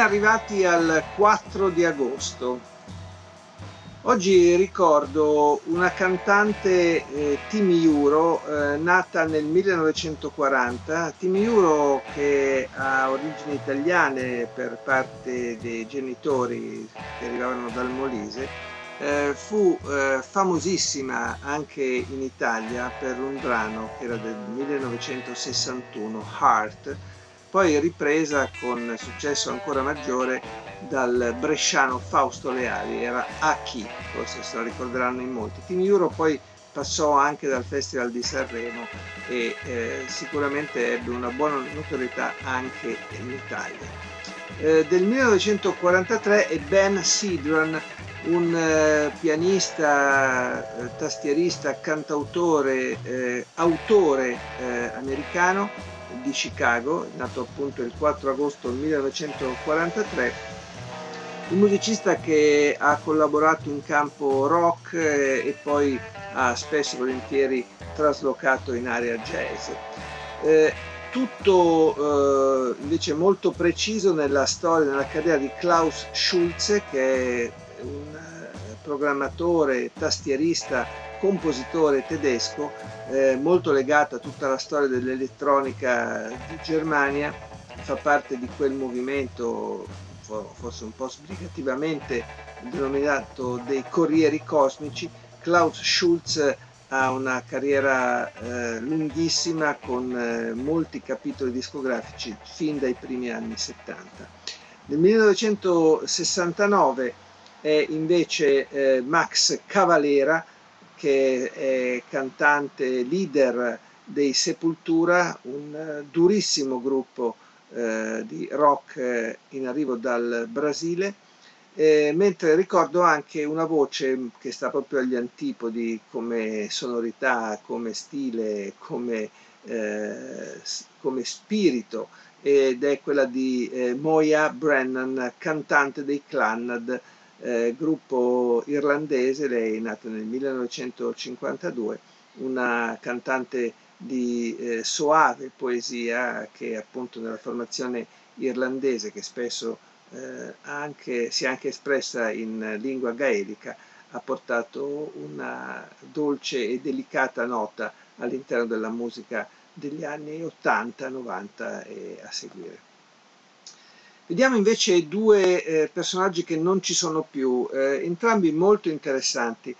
Ben arrivati al 4 di agosto. Oggi ricordo una cantante eh, Timi Euro, eh, nata nel 1940. Timi Euro che ha origini italiane per parte dei genitori che arrivavano dal Molise, eh, fu eh, famosissima anche in Italia per un brano che era del 1961, Heart, poi ripresa con successo ancora maggiore dal bresciano Fausto Leali, era A chi, forse se lo ricorderanno in molti. Team Euro poi passò anche dal Festival di Sanremo e eh, sicuramente ebbe una buona notorietà anche in Italia. Eh, del 1943 è Ben Sidran, un eh, pianista, eh, tastierista, cantautore, eh, autore eh, americano di Chicago, nato appunto il 4 agosto 1943, un musicista che ha collaborato in campo rock eh, e poi ha spesso e volentieri traslocato in area jazz. Eh, tutto eh, invece molto preciso nella storia, nella carriera di Klaus Schulze, che è un eh, programmatore, tastierista, compositore tedesco eh, molto legata a tutta la storia dell'elettronica di Germania, fa parte di quel movimento, forse un po' sbrigativamente denominato dei Corrieri Cosmici. Klaus Schulz ha una carriera eh, lunghissima con eh, molti capitoli discografici fin dai primi anni 70. Nel 1969 è invece eh, Max Cavalera che è cantante leader dei Sepultura, un eh, durissimo gruppo eh, di rock eh, in arrivo dal Brasile, eh, mentre ricordo anche una voce che sta proprio agli antipodi come sonorità, come stile, come, eh, come spirito, ed è quella di eh, Moya Brennan, cantante dei Clannad, eh, gruppo irlandese, lei è nata nel 1952, una cantante di eh, soave poesia che appunto nella formazione irlandese che spesso eh, anche, si è anche espressa in lingua gaelica ha portato una dolce e delicata nota all'interno della musica degli anni 80, 90 e a seguire. Vediamo invece due eh, personaggi che non ci sono più, eh, entrambi molto interessanti.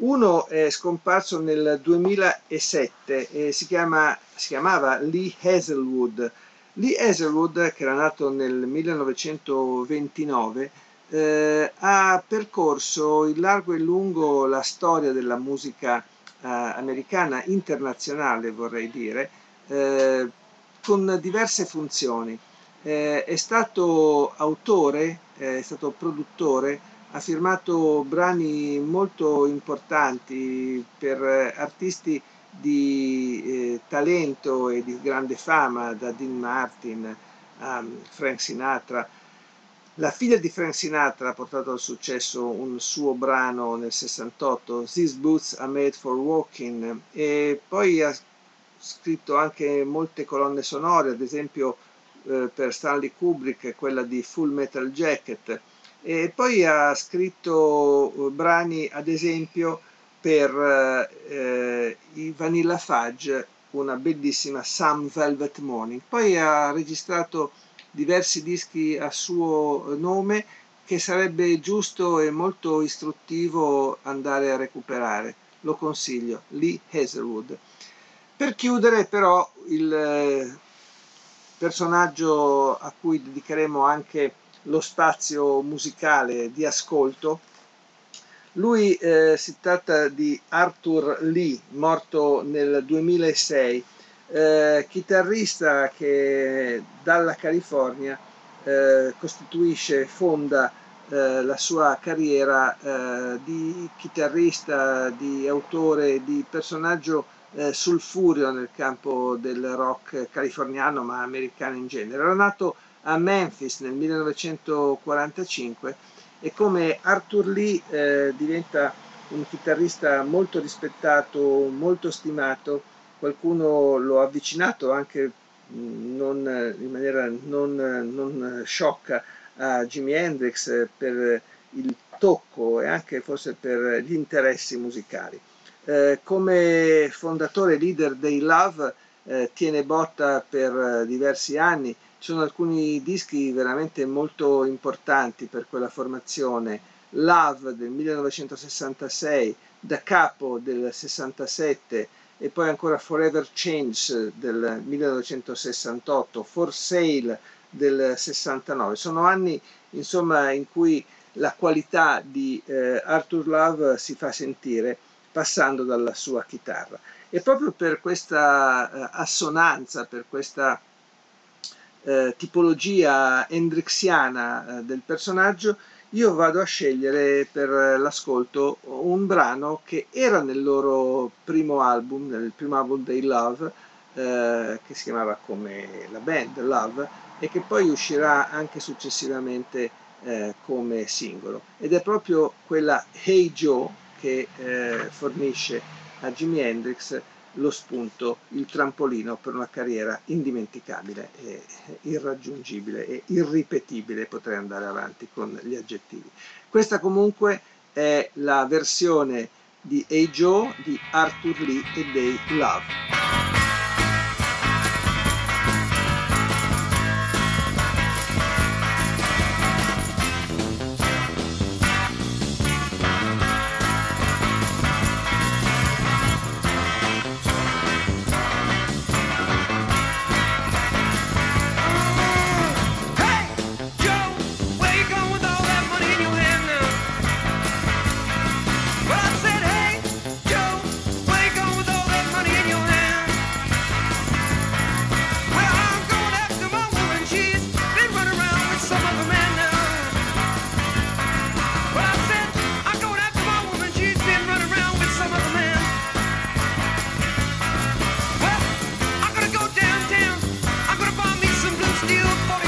Uno è scomparso nel 2007 e si, chiama, si chiamava Lee Hazelwood. Lee Hazelwood, che era nato nel 1929, eh, ha percorso in largo e lungo la storia della musica eh, americana internazionale, vorrei dire, eh, con diverse funzioni eh, è stato autore, eh, è stato produttore, ha firmato brani molto importanti per artisti di eh, talento e di grande fama, da Dean Martin a Frank Sinatra. La figlia di Frank Sinatra ha portato al successo un suo brano nel 68, These Boots Are Made for Walking, e poi ha scritto anche molte colonne sonore, ad esempio eh, per Stanley Kubrick, quella di Full Metal Jacket, e poi ha scritto eh, brani ad esempio per eh, i Vanilla Fudge, una bellissima Some Velvet Morning. Poi ha registrato diversi dischi a suo nome che sarebbe giusto e molto istruttivo andare a recuperare. Lo consiglio, Lee Hazelwood. Per chiudere però il personaggio a cui dedicheremo anche lo spazio musicale di ascolto. Lui eh, si tratta di Arthur Lee, morto nel 2006. eh, chitarrista che dalla California eh, costituisce, fonda eh, la sua carriera eh, di chitarrista, di autore, di personaggio eh, sulfurio nel campo del rock californiano ma americano in genere. Era nato a Memphis nel 1945 e come Arthur Lee eh, diventa un chitarrista molto rispettato, molto stimato, qualcuno lo ha avvicinato anche mm, non, in maniera non, non sciocca a Jimi Hendrix per il tocco e anche forse per gli interessi musicali. Eh, come fondatore leader dei Love eh, tiene botta per diversi anni, ci sono alcuni dischi veramente molto importanti per quella formazione, Love del 1966, Da Capo del 67 e poi ancora Forever Change del 1968, For Sale del 69. Sono anni insomma in cui la qualità di eh, Arthur Love si fa sentire passando dalla sua chitarra. E proprio per questa eh, assonanza, per questa eh, tipologia hendrixiana eh, del personaggio, io vado a scegliere per l'ascolto un brano che era nel loro primo album, nel primo album dei Love, eh, che si chiamava come la band Love, e che poi uscirà anche successivamente eh, come singolo. Ed è proprio quella Hey Joe che eh, fornisce a Jimi Hendrix lo spunto, il trampolino per una carriera indimenticabile e irraggiungibile e irripetibile, potrei andare avanti con gli aggettivi. Questa comunque è la versione di Hey Joe di Arthur Lee e dei Love. you for